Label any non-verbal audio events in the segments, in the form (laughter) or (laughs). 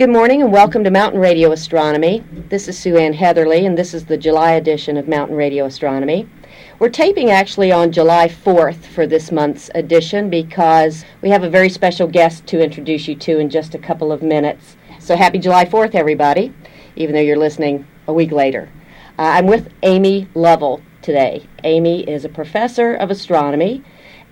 Good morning and welcome to Mountain Radio Astronomy. This is Sue Ann Heatherly, and this is the July edition of Mountain Radio Astronomy. We're taping actually on July 4th for this month's edition because we have a very special guest to introduce you to in just a couple of minutes. So happy July 4th, everybody, even though you're listening a week later. Uh, I'm with Amy Lovell today. Amy is a professor of astronomy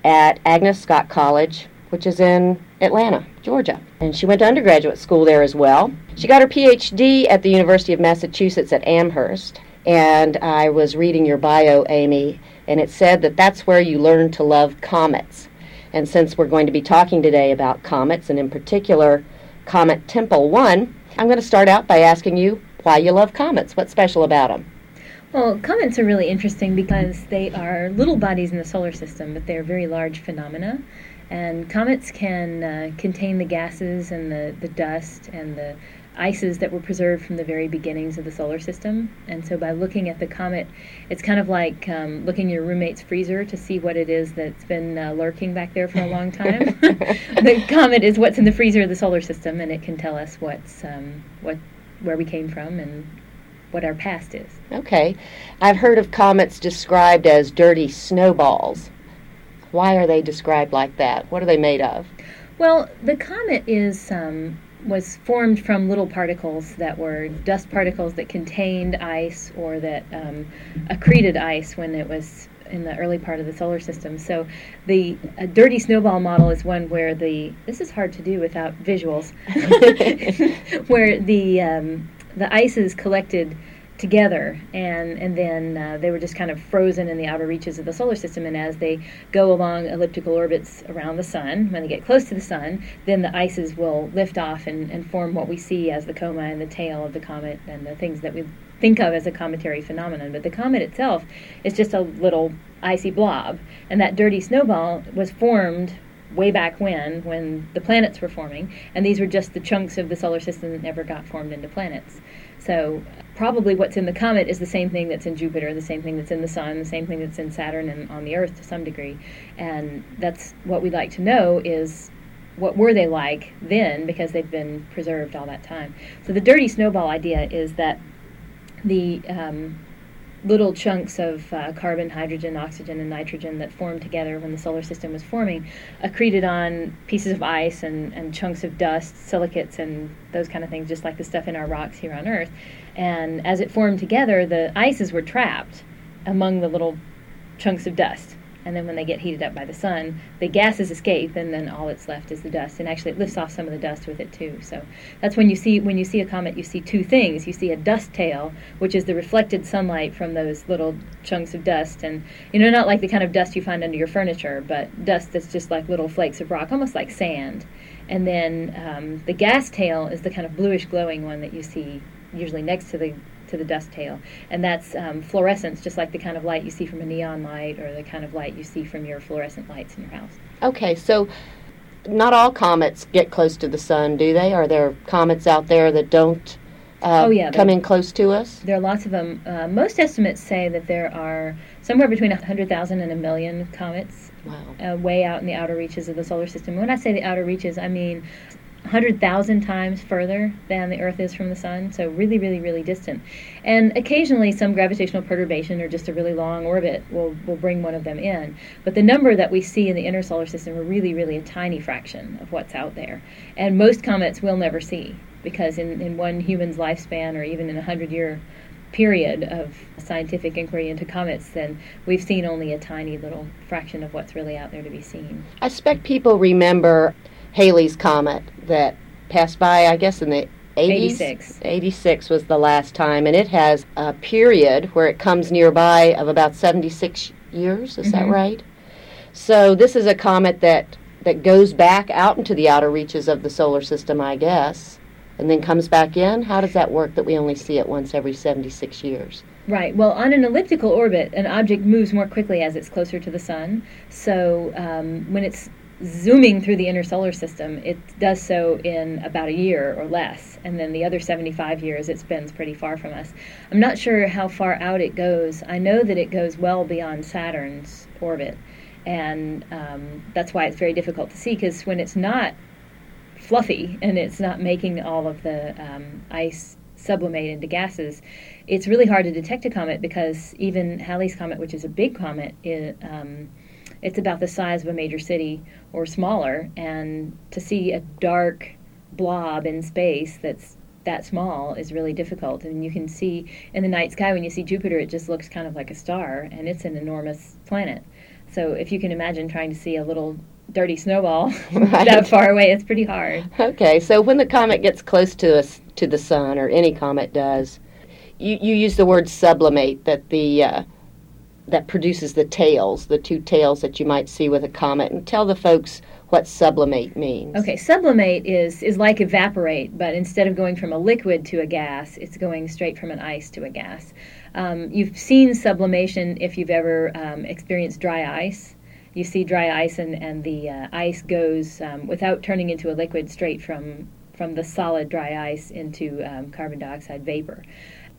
at Agnes Scott College, which is in Atlanta, Georgia. And she went to undergraduate school there as well. She got her PhD at the University of Massachusetts at Amherst. And I was reading your bio, Amy, and it said that that's where you learn to love comets. And since we're going to be talking today about comets, and in particular Comet Tempel 1, I'm going to start out by asking you why you love comets. What's special about them? Well, comets are really interesting because they are little bodies in the solar system, but they're very large phenomena. And comets can uh, contain the gases and the, the dust and the ices that were preserved from the very beginnings of the solar system. And so by looking at the comet, it's kind of like um, looking your roommate's freezer to see what it is that's been uh, lurking back there for a long time. (laughs) (laughs) the comet is what's in the freezer of the solar system, and it can tell us what's um, what where we came from and what our past is. Okay. I've heard of comets described as dirty snowballs. Why are they described like that? What are they made of? Well, the comet is um, was formed from little particles that were dust particles that contained ice or that um, accreted ice when it was in the early part of the solar system. So the dirty snowball model is one where the this is hard to do without visuals, (laughs) (laughs) where the um, the ice is collected together. And and then uh, they were just kind of frozen in the outer reaches of the solar system. And as they go along elliptical orbits around the sun when they get close to the sun then the ices will lift off and, and form what we see as the coma and the tail of the comet and the things that we think of as a cometary phenomenon. But the comet itself is just a little icy blob. And that dirty snowball was formed way back when, when the planets were forming, and these were just the chunks of the solar system that never got formed into planets. So probably what's in the comet is the same thing that's in Jupiter, the same thing that's in the Sun, the same thing that's in Saturn and on the Earth to some degree. And that's what we'd like to know is what were they like then because they've been preserved all that time. So the dirty snowball idea is that the um, little chunks of uh, carbon, hydrogen, oxygen, and nitrogen that formed together when the solar system was forming accreted on pieces of ice and, and chunks of dust, silicates, and those kind of things, just like the stuff in our rocks here on Earth. And as it formed together, the ices were trapped among the little chunks of dust and then when they get heated up by the sun, the gases escape, and then all that's left is the dust. And actually, it lifts off some of the dust with it too. So that's when you see when you see a comet, you see two things. You see a dust tail, which is the reflected sunlight from those little chunks of dust, and you know, not like the kind of dust you find under your furniture, but dust that's just like little flakes of rock, almost like sand. And then um, the gas tail is the kind of bluish glowing one that you see usually next to the to the dust tail, and that's um, fluorescence, just like the kind of light you see from a neon light or the kind of light you see from your fluorescent lights in your house. Okay, so not all comets get close to the sun, do they? Are there comets out there that don't uh, oh, yeah, come in close to us? There are lots of them. Uh, most estimates say that there are somewhere between 100,000 and a million comets wow. uh, way out in the outer reaches of the solar system. When I say the outer reaches, I mean 100,000 times further than the Earth is from the Sun, so really, really, really distant. And occasionally, some gravitational perturbation or just a really long orbit will, will bring one of them in. But the number that we see in the inner solar system are really, really a tiny fraction of what's out there. And most comets we'll never see because in, in one human's lifespan or even in a 100 year period of scientific inquiry into comets, then we've seen only a tiny little fraction of what's really out there to be seen. I suspect people remember Halley's Comet that passed by, I guess, in the 80s. 86. 86 was the last time, and it has a period where it comes nearby of about 76 years. Is mm-hmm. that right? So this is a comet that that goes back out into the outer reaches of the solar system, I guess, and then comes back in. How does that work? That we only see it once every 76 years. Right. Well, on an elliptical orbit, an object moves more quickly as it's closer to the sun. So um, when it's zooming through the inner solar system, it does so in about a year or less. And then the other 75 years, it spends pretty far from us. I'm not sure how far out it goes. I know that it goes well beyond Saturn's orbit. And um, that's why it's very difficult to see, because when it's not fluffy and it's not making all of the um, ice sublimate into gases, it's really hard to detect a comet because even Halley's comet, which is a big comet, it, um, it's about the size of a major city or smaller, and to see a dark blob in space that's that small is really difficult. And you can see in the night sky when you see Jupiter, it just looks kind of like a star, and it's an enormous planet. So if you can imagine trying to see a little dirty snowball (laughs) (laughs) right. that far away, it's pretty hard. Okay, so when the comet gets close to us to the sun, or any comet does, you, you use the word sublimate that the uh, that produces the tails, the two tails that you might see with a comet, and tell the folks what sublimate means. Okay, sublimate is is like evaporate, but instead of going from a liquid to a gas, it's going straight from an ice to a gas. Um, you've seen sublimation if you've ever um, experienced dry ice. You see dry ice, and and the uh, ice goes um, without turning into a liquid straight from from the solid dry ice into um, carbon dioxide vapor.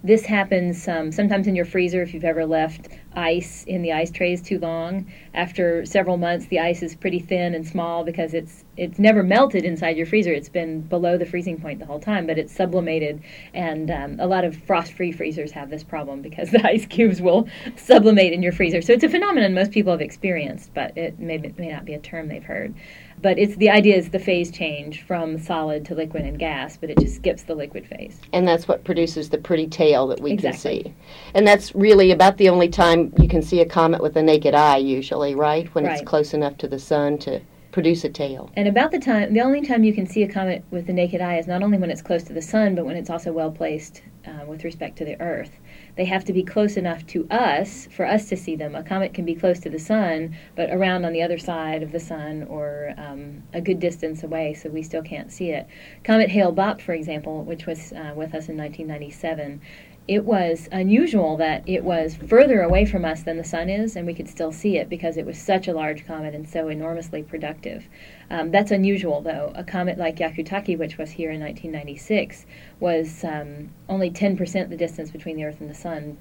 This happens um, sometimes in your freezer if you've ever left ice in the ice trays too long. After several months, the ice is pretty thin and small because it's it's never melted inside your freezer. It's been below the freezing point the whole time, but it's sublimated. And um, a lot of frost-free freezers have this problem because (laughs) the ice cubes will sublimate in your freezer. So it's a phenomenon most people have experienced, but it may, may not be a term they've heard. But it's the idea is the phase change from solid to liquid and gas, but it just skips the liquid phase. And that's what produces the pretty tail that we exactly. can see. And that's really about the only time you can see a comet with the naked eye, usually, right? When right. it's close enough to the sun to produce a tail. And about the time, the only time you can see a comet with the naked eye is not only when it's close to the sun, but when it's also well placed uh, with respect to the Earth. They have to be close enough to us for us to see them. A comet can be close to the sun, but around on the other side of the sun or um, a good distance away, so we still can't see it. Comet Hale Bopp, for example, which was uh, with us in 1997, it was unusual that it was further away from us than the sun is, and we could still see it because it was such a large comet and so enormously productive. Um, that's unusual, though. A comet like Hyakutake, which was here in 1996, was um, only 10% the distance between the Earth and the sun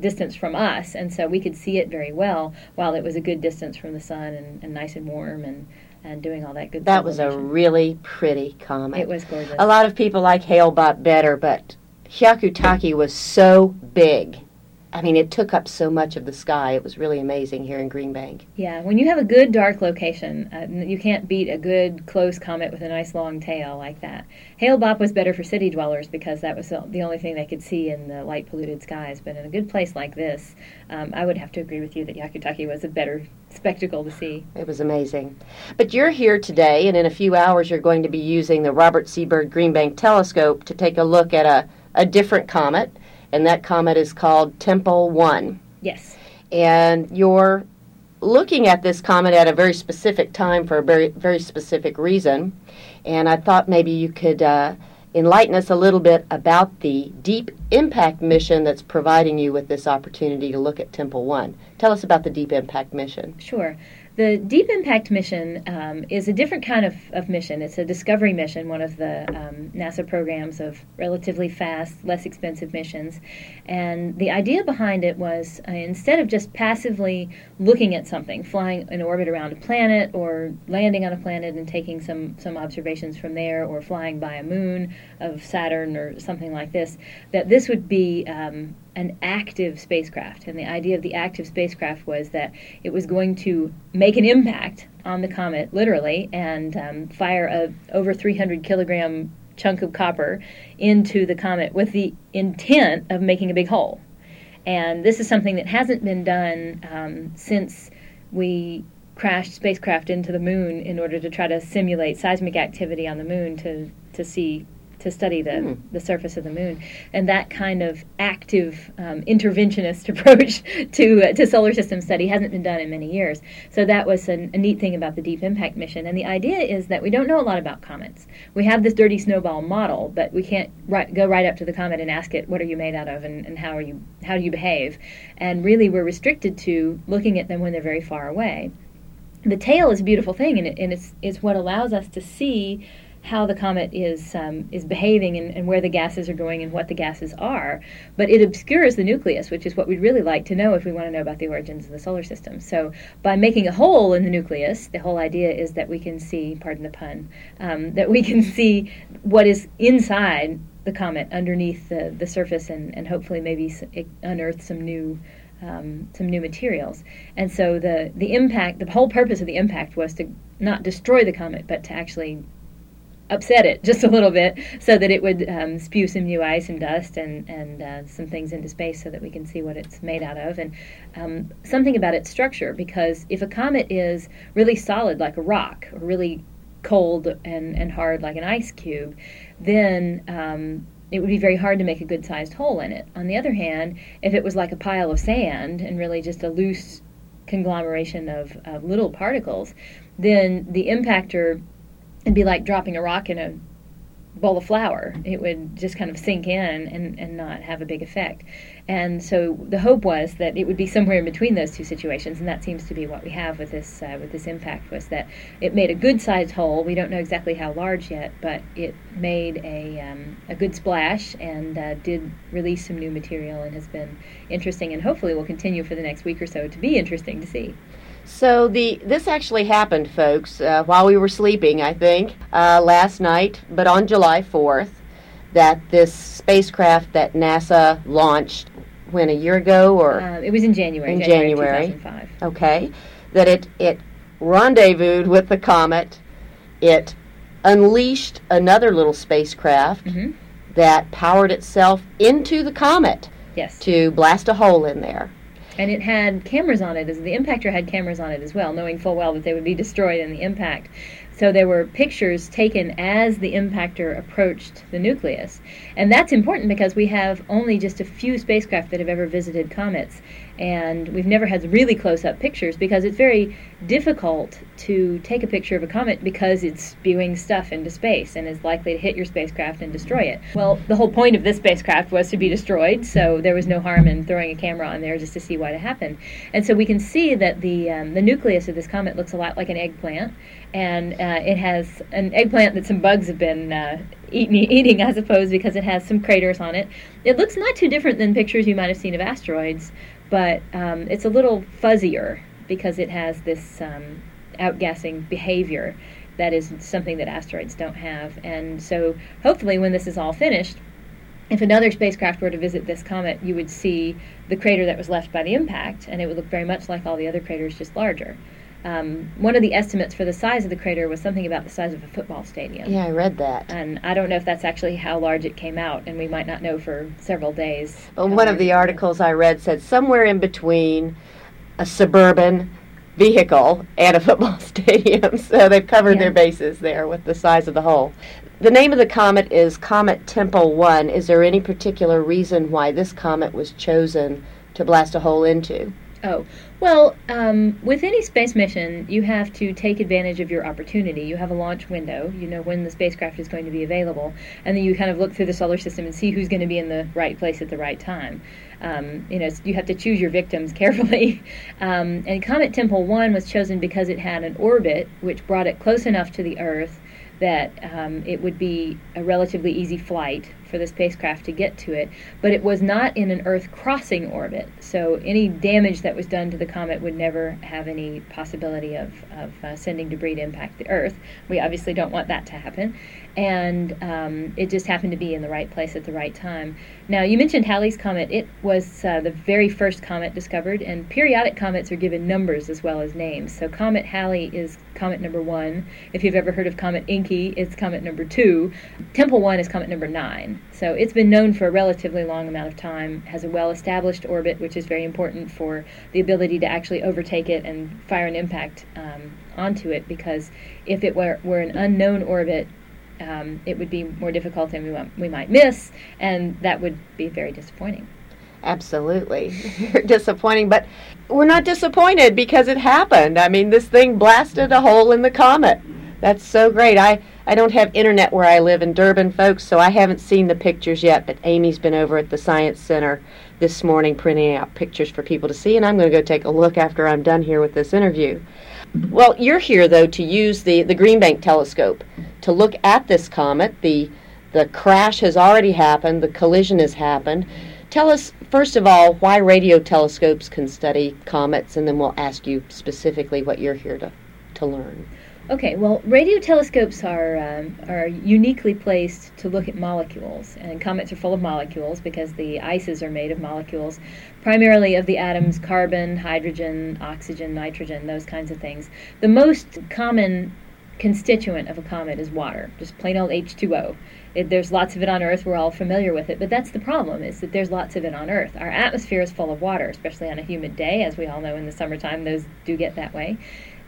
distance from us, and so we could see it very well while it was a good distance from the sun and, and nice and warm and and doing all that good. That was a really pretty comet. It was gorgeous. A lot of people like Hale Bopp better, but Hyakutake was so big. I mean, it took up so much of the sky. It was really amazing here in Green Bank. Yeah, when you have a good dark location, uh, you can't beat a good close comet with a nice long tail like that. Hale Bopp was better for city dwellers because that was the only thing they could see in the light polluted skies. But in a good place like this, um, I would have to agree with you that Hyakutake was a better spectacle to see. It was amazing. But you're here today, and in a few hours, you're going to be using the Robert. Byrd Green Bank telescope to take a look at a a different comet, and that comet is called Tempel 1. Yes. And you're looking at this comet at a very specific time for a very, very specific reason. And I thought maybe you could uh, enlighten us a little bit about the Deep Impact mission that's providing you with this opportunity to look at Tempel 1. Tell us about the Deep Impact mission. Sure. The Deep Impact mission um, is a different kind of, of mission. It's a discovery mission, one of the um, NASA programs of relatively fast, less expensive missions. And the idea behind it was uh, instead of just passively looking at something, flying in orbit around a planet or landing on a planet and taking some, some observations from there or flying by a moon of Saturn or something like this, that this would be um, an active spacecraft. And the idea of the active spacecraft was that it was going to make an impact on the comet, literally, and um, fire a over 300 kilogram chunk of copper into the comet with the intent of making a big hole. And this is something that hasn't been done um, since we crashed spacecraft into the moon in order to try to simulate seismic activity on the moon to, to see to study the, mm. the surface of the moon. And that kind of active um, interventionist (laughs) approach to, uh, to solar system study hasn't been done in many years. So that was an, a neat thing about the Deep Impact mission. And the idea is that we don't know a lot about comets. We have this dirty snowball model, but we can't right, go right up to the comet and ask it, what are you made out of and, and how, are you, how do you behave? And really, we're restricted to looking at them when they're very far away. The tail is a beautiful thing, and, it, and it's, it's what allows us to see how the comet is um, is behaving and, and, where the gases are going and what the gases are. But it obscures the nucleus, which is what we'd really like to know if we want to know about the origins of the solar system. So by making a hole in the nucleus, the whole idea is that we can see, pardon the pun, um, that we can (laughs) see what is inside the comet underneath the, the surface and, and hopefully maybe unearth some new um, some new materials. And so the the impact, the whole purpose of the impact was to not destroy the comet, but to actually upset it just a little bit so that it would um, spew some new ice and dust and, and uh, some things into space so that we can see what it's made out of and um, something about its structure because if a comet is really solid like a rock or really cold and, and hard like an ice cube then um, it would be very hard to make a good sized hole in it. On the other hand, if it was like a pile of sand and really just a loose conglomeration of, of little particles, then the impactor would be like dropping a rock in a bowl of flour. It would just kind of sink in and, and not have a big effect. And so the hope was that it would be somewhere in between those two situations, and that seems to be what we have with this uh, with this impact. Was that it made a good sized hole? We don't know exactly how large yet, but it made a um, a good splash and uh, did release some new material and has been interesting, and hopefully will continue for the next week or so to be interesting to see. So the this actually happened, folks, uh, while we were sleeping, I think, uh, last night, but on July 4th, that this spacecraft that NASA launched when a year ago or uh, it was in January. In January, January Okay, that it it rendezvoused with the comet. It unleashed another little spacecraft mm-hmm. that powered itself into the comet. Yes. To blast a hole in there and it had cameras on it as the impactor had cameras on it as well knowing full well that they would be destroyed in the impact. So there were pictures taken as the impactor approached the nucleus. And that's important because we have only just a few spacecraft that have ever visited comets and we've never had really close up pictures because it's very difficult to take a picture of a comet because it's spewing stuff into space and is likely to hit your spacecraft and destroy it. Well, the whole point of this spacecraft was to be destroyed, so there was no harm in throwing a camera on there just to see what happened. And so we can see that the um, the nucleus of this comet looks a lot like an eggplant, and uh, it has an eggplant that some bugs have been uh, eating, eating, I suppose, because it has some craters on it. It looks not too different than pictures you might have seen of asteroids but um, it's a little fuzzier because it has this um, outgassing behavior that is something that asteroids don't have. And so, hopefully, when this is all finished, if another spacecraft were to visit this comet, you would see the crater that was left by the impact, and it would look very much like all the other craters, just larger. Um, one of the estimates for the size of the crater was something about the size of a football stadium. Yeah, I read that. And I don't know if that's actually how large it came out, and we might not know for several days. Well, one of the articles I read said somewhere in between a suburban vehicle and a football (laughs) stadium. so they've covered yeah. their bases there with the size of the hole. The name of the comet is Comet Tempel 1. Is there any particular reason why this comet was chosen to blast a hole into? Oh, well, um, with any space mission, you have to take advantage of your opportunity. You have a launch window, you know when the spacecraft is going to be available, and then you kind of look through the solar system and see who's going to be in the right place at the right time. Um, you know, you have to choose your victims (laughs) carefully. Um, and Comet Tempel 1 was chosen because it had an orbit which brought it close enough to the Earth that um, it would be a relatively easy flight for the spacecraft to get to it, but it was not in an Earth crossing orbit. So any damage that was done to the comet would never have any possibility of, of uh, sending debris to impact the Earth. We obviously don't want that to happen and um, it just happened to be in the right place at the right time. Now, you mentioned Halley's Comet. It was uh, the very first comet discovered, and periodic comets are given numbers as well as names. So, Comet Halley is comet number one. If you've ever heard of Comet Encke, it's comet number two. Tempel 1 is comet number nine. So, it's been known for a relatively long amount of time, has a well established orbit, which is very important for the ability to actually overtake it and fire an impact um, onto it, because if it were, were an unknown orbit, um, it would be more difficult and we, want, we might miss, and that would be very disappointing. Absolutely. (laughs) disappointing, but we're not disappointed because it happened. I mean, this thing blasted a hole in the comet. That's so great. I, I don't have internet where I live in Durbin, folks, so I haven't seen the pictures yet, but Amy's been over at the Science Center this morning printing out pictures for people to see, and I'm going to go take a look after I'm done here with this interview. Well, you're here, though, to use the, the Green Bank telescope to look at this comet. The the crash has already happened. The collision has happened. Tell us first of all why radio telescopes can study comets, and then we'll ask you specifically what you're here to to learn. Okay, well, radio telescopes are um, are uniquely placed to look at molecules, and comets are full of molecules because the ices are made of molecules, primarily of the atoms carbon, hydrogen, oxygen, nitrogen, those kinds of things. The most common constituent of a comet is water, just plain old H2O. It, there's lots of it on Earth. We're all familiar with it, but that's the problem: is that there's lots of it on Earth. Our atmosphere is full of water, especially on a humid day, as we all know in the summertime. Those do get that way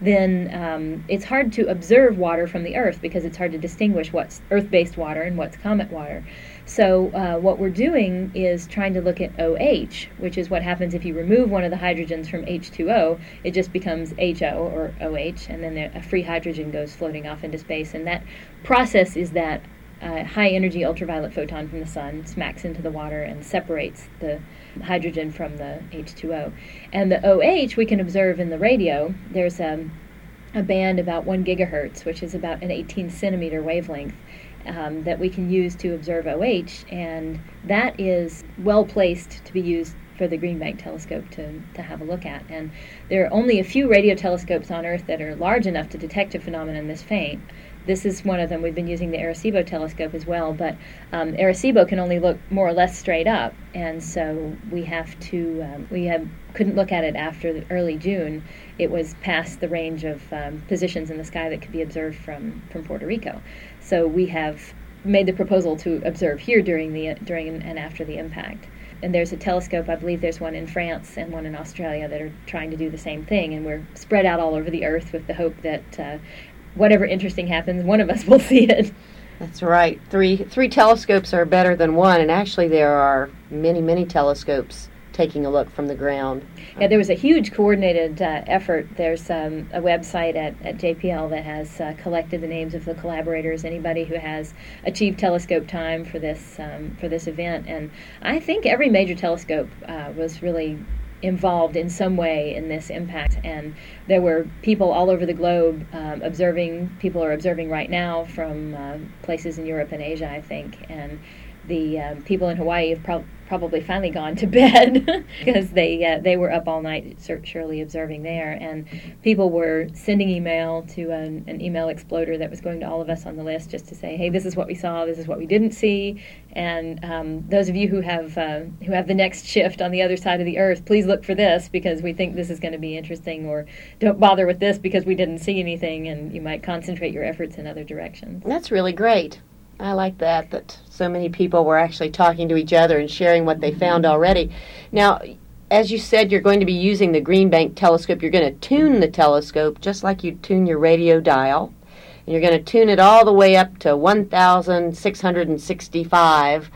then um, it's hard to observe water from the Earth because it's hard to distinguish what's Earth based water and what's comet water. So, uh, what we're doing is trying to look at OH, which is what happens if you remove one of the hydrogens from H2O. It just becomes HO or OH, and then a free hydrogen goes floating off into space. And that process is that uh, high energy ultraviolet photon from the sun smacks into the water and separates the hydrogen from the H2O. And the OH we can observe in the radio. There's um, a band about 1 gigahertz, which is about an 18 centimeter wavelength. Um, that we can use to observe OH, and that is well placed to be used for the Green Bank telescope to, to have a look at. And there are only a few radio telescopes on Earth that are large enough to detect a phenomenon this faint this is one of them. We've been using the Arecibo telescope as well, but um, Arecibo can only look more or less straight up, and so we have to um, we have couldn't look at it after early June. It was past the range of um, positions in the sky that could be observed from from Puerto Rico. So we have made the proposal to observe here during the during and after the impact. And there's a telescope, I believe there's one in France and one in Australia that are trying to do the same thing. And we're spread out all over the earth with the hope that uh, whatever interesting happens, one of us (laughs) will see it. That's right. Three three telescopes are better than one, and actually there are many many telescopes taking a look from the ground. Yeah, there was a huge coordinated uh, effort. There's um, a website at, at JPL that has uh, collected the names of the collaborators, anybody who has achieved telescope time for this um, for this event, and I think every major telescope uh, was really involved in some way in this impact. And there were people all over the globe um, observing, people are observing right now from uh, places in Europe and Asia, I think. And the um, people in Hawaii have pro- probably finally gone to (laughs) bed because they uh, they were up all night surely observing there and people were sending email to an, an, email exploder that was going to all of us on the list just to say hey this is what we saw this is what we didn't see and um, those of you who have uh, who have the next shift on the other side of the earth please look for this because we think this is going to be interesting or don't bother with this because we didn't see anything and you might concentrate your efforts in other directions. That's really great I like that, that so many people were actually talking to each other and sharing what they found already. Now, as you said, you're going to be using the Green Bank telescope. You're going to tune the telescope just like you tune your radio dial. And you're going to tune it all the way up to 1,665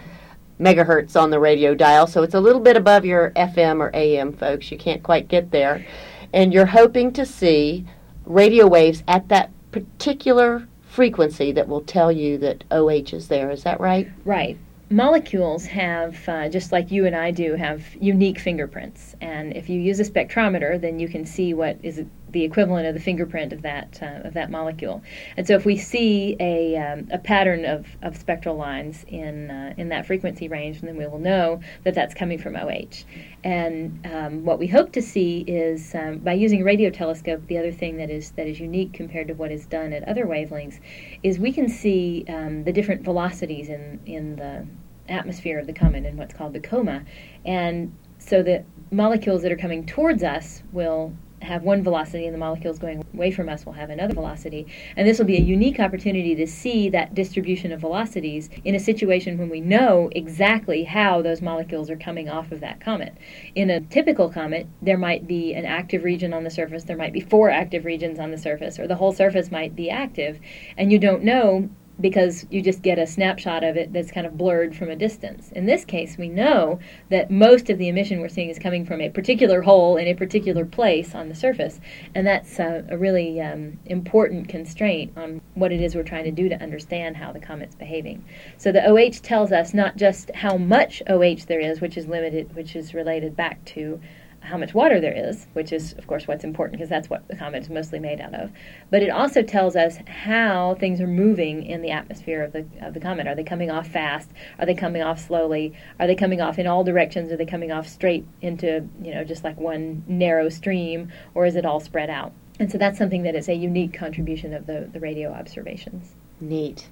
megahertz on the radio dial. So it's a little bit above your FM or AM, folks. You can't quite get there. And you're hoping to see radio waves at that particular frequency that will tell you that OH is there. Is that right? Right. Molecules have, uh, just like you and I do, have unique fingerprints. And if you use a spectrometer, then you can see what is the equivalent of the fingerprint of that uh, of that molecule. And so, if we see a, um, a pattern of, of spectral lines in uh, in that frequency range, then we will know that that's coming from OH. And um, what we hope to see is um, by using a radio telescope. The other thing that is that is unique compared to what is done at other wavelengths is we can see um, the different velocities in in the atmosphere of the comet in what's called the coma, and so the molecules that are coming towards us will have one velocity and the molecules going away from us will have another velocity. And this will be a unique opportunity to see that distribution of velocities in a situation when we know exactly how those molecules are coming off of that comet. In a typical comet, there might be an active region on the surface, there might be four active regions on the surface, or the whole surface might be active, and you don't know because you just get a snapshot of it that's kind of blurred from a distance. In this case, we know that most of the emission we're seeing is coming from a particular hole in a particular place on the surface, and that's a, really um, important constraint on what it is we're trying to do to understand how the comet's behaving. So the OH tells us not just how much OH there is, which is limited, which is related back to how much water there is, which is, of course, what's important because that's what the comet is mostly made out of. But it also tells us how things are moving in the atmosphere of the, of the comet. Are they coming off fast? Are they coming off slowly? Are they coming off in all directions? Are they coming off straight into, you know, just like one narrow stream? Or is it all spread out? And so that's something that is a unique contribution of the, the radio observations. Neat.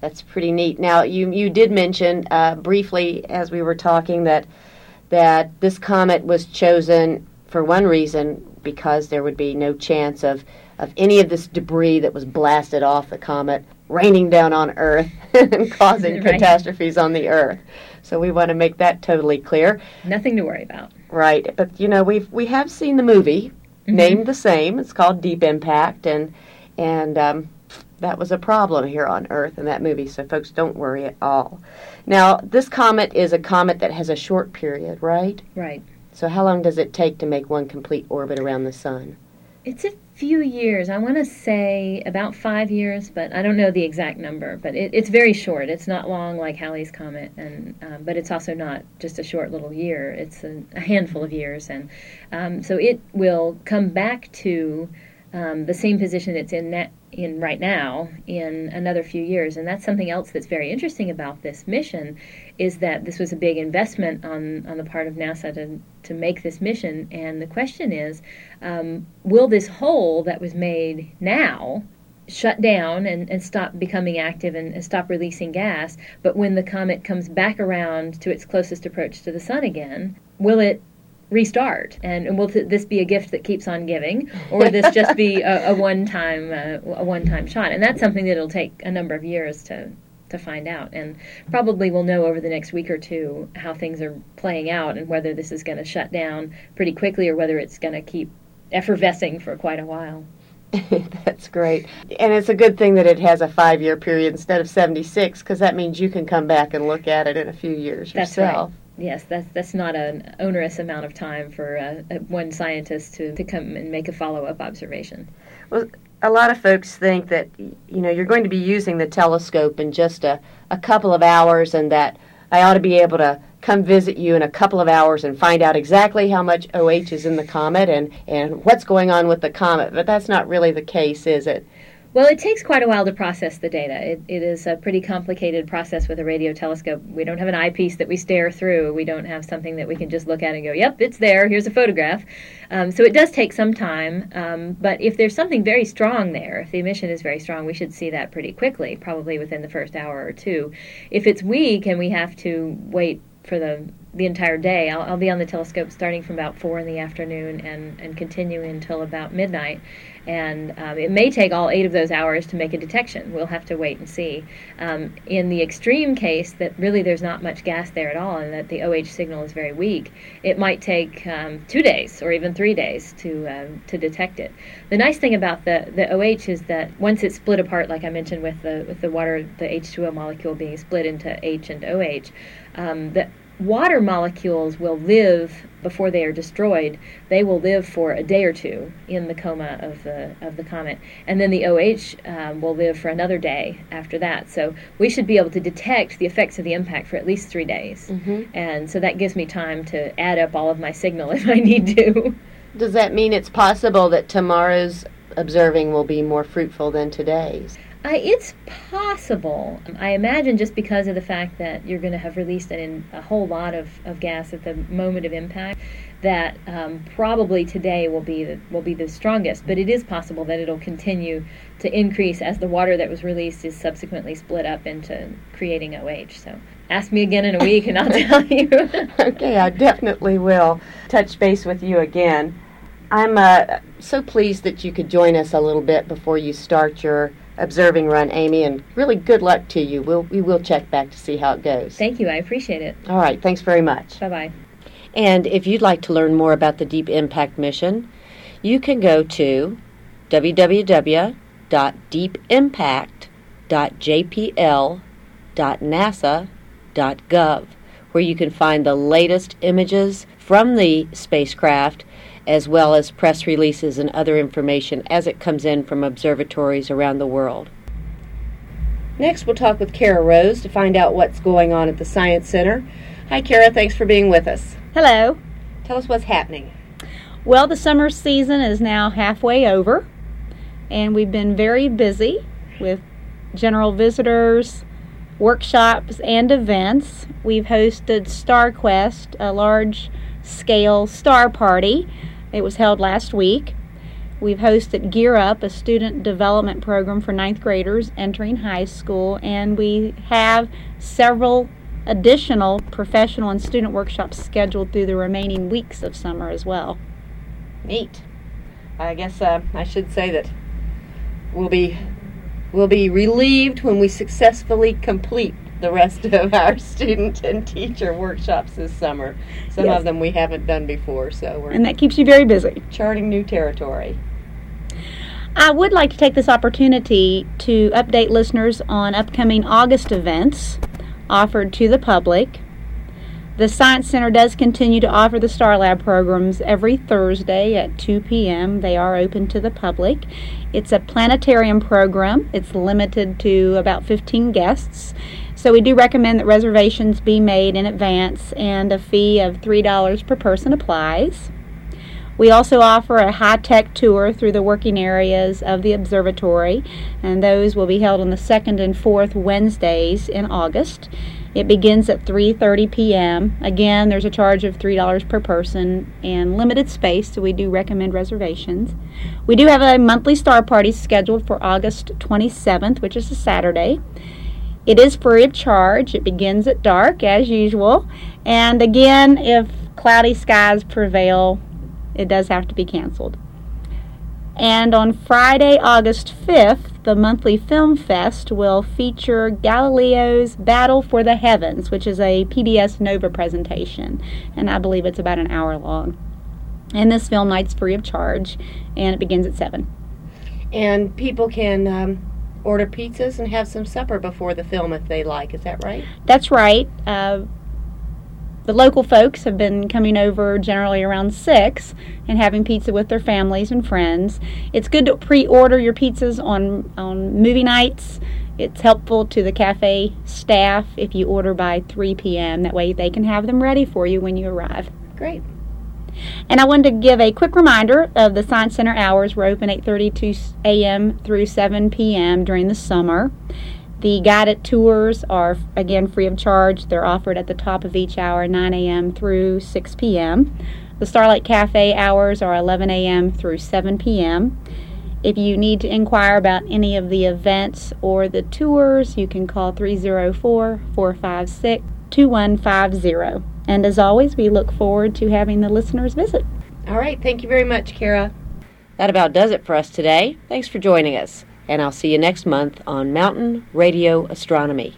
That's pretty neat. Now, you, you did mention uh, briefly as we were talking that that this comet was chosen for one reason because there would be no chance of, of any of this debris that was blasted off the comet raining down on Earth (laughs) and causing right. catastrophes on the Earth. So we want to make that totally clear. Nothing to worry about. Right, but you know we've we have seen the movie mm-hmm. named the same. It's called Deep Impact, and and um, that was a problem here on Earth in that movie. So folks, don't worry at all. Now, this comet is a comet that has a short period, right? Right. So, how long does it take to make one complete orbit around the sun? It's a few years. I want to say about five years, but I don't know the exact number. But it, it's very short. It's not long like Halley's comet, and um, but it's also not just a short little year. It's a, a handful of years, and um, so it will come back to um, the same position it's in that in right now in another few years. And that's something else that's very interesting about this mission is that this was a big investment on on the part of NASA to to make this mission. And the question is um, will this hole that was made now shut down and, and stop becoming active and, and, stop releasing gas but when the comet comes back around to its closest approach to the sun again will it restart and, and will th- this be a gift that keeps on giving or will this just be a, a one-time uh, a one-time shot and that's something that it'll take a number of years to to find out and probably we'll know over the next week or two how things are playing out and whether this is going to shut down pretty quickly or whether it's going to keep effervescing for quite a while (laughs) That's great. And it's a good thing that it has a five year period instead of 76 because that means you can come back and look at it in a few years That's yourself. Right. Yes, that's that's not an onerous amount of time for uh, one scientist to, to come and make a follow up observation. Well, a lot of folks think that you know you're going to be using the telescope in just a, a couple of hours, and that I ought to be able to come visit you in a couple of hours and find out exactly how much OH is in the comet and, and what's going on with the comet. But that's not really the case, is it? Well, it takes quite a while to process the data. It, it is a pretty complicated process with a radio telescope. We don't have an eyepiece that we stare through. We don't have something that we can just look at and go, yep, it's there, here's a photograph. Um, so it does take some time, um, but if there's something very strong there, if the emission is very strong, we should see that pretty quickly, probably within the first hour or two. If it's weak and we have to wait for the the entire day. I'll, I'll, be on the telescope starting from about four in the afternoon and, and continuing until about midnight. And um, it may take all eight of those hours to make a detection. We'll have to wait and see. Um, in the extreme case that really there's not much gas there at all and that the OH signal is very weak, it might take um, two days or even three days to um, to detect it. The nice thing about the, the OH is that once it's split apart, like I mentioned with the with the water, the H2O molecule being split into H and OH, the water molecules will live before they are destroyed. They will live for a day or two in the coma of the of the comet, and then the OH um, will live for another day after that. So we should be able to detect the effects of the impact for at least three days, mm-hmm. and so that gives me time to add up all of my signal (laughs) if I need to. Does that mean it's possible that tomorrow's observing will be more fruitful than today's? I, it's possible. I imagine just because of the fact that you're going to have released an, a whole lot of, of gas at the moment of impact, that um, probably today will be the, will be the strongest. But it is possible that it'll continue to increase as the water that was released is subsequently split up into creating OH. So ask me again in a week and I'll (laughs) tell you. okay, I definitely will touch base with you again. I'm uh, so pleased that you could join us a little bit before you start your observing run, Amy, and really good luck to you. We'll, we will check back to see how it goes. Thank you. I appreciate it. All right. Thanks very much. Bye bye. And if you'd like to learn more about the Deep Impact mission, you can go to www.deepimpact.jpl.nasa.gov, where you can find the latest images from the spacecraft as well as press releases and other information as it comes in from observatories around the world. Next, we'll talk with Kara Rose to find out what's going on at the Science Center. Hi, Kara. Thanks for being with us. Hello. Tell us what's happening. Well, the summer season is now halfway over, and we've been very busy with general visitors, workshops, and events. We've hosted StarQuest, a large scale star party. It was held last week. We've hosted Gear Up, a student development program for ninth graders entering high school, and we have several additional professional and student workshops scheduled through the remaining weeks of summer as well. Neat. I guess uh, I should say that we'll be we'll be relieved when we successfully complete the rest of our student and teacher workshops this summer. Some Yes. of them we haven't done before, so we're And that keeps you very busy. charting new territory. I would like to take this opportunity to update listeners on upcoming August events offered to the public. The Science Center does continue to offer the Star Lab programs every Thursday at 2 p.m. They are open to the public. It's a planetarium program, it's limited to about 15 guests. So we do recommend that reservations be made in advance, and a fee of $3 per person applies. We also offer a high tech tour through the working areas of the observatory, and those will be held on the second and fourth Wednesdays in August. It begins at 3:30 p.m. Again, there's a charge of $3 per person and limited space, so we do recommend reservations. We do have a monthly star party scheduled for August 27th, which is a Saturday. It is free of charge. It begins at dark as usual. And again, if cloudy skies prevail, it does have to be canceled. And on Friday, August 5th, the monthly Film Fest will feature Galileo's Battle for the Heavens, which is a PBS Nova presentation. And I believe it's about an hour long. And this film night's free of charge, and it begins at 7. And people can um, order pizzas and have some supper before the film if they like. Is that right? That's right. Uh, the local folks have been coming over generally around 6 and having pizza with their families and friends. It's good to pre order your pizzas on, on movie nights. It's helpful to the cafe staff if you order by 3 p.m. That way they can have them ready for you when you arrive. Great. And I wanted to give a quick reminder of the Science Center hours. We're open 8:32 a.m. through 7 p.m. during the summer. The guided tours are again free of charge. They're offered at the top of each hour, 9 a.m. through 6 p.m. The Starlight Cafe hours are 11 a.m. through 7 p.m. If you need to inquire about any of the events or the tours, you can call 304 456 2150. And as always, we look forward to having the listeners visit. All right. Thank you very much, Kara. That about does it for us today. Thanks for joining us. And I'll see you next month on Mountain Radio Astronomy.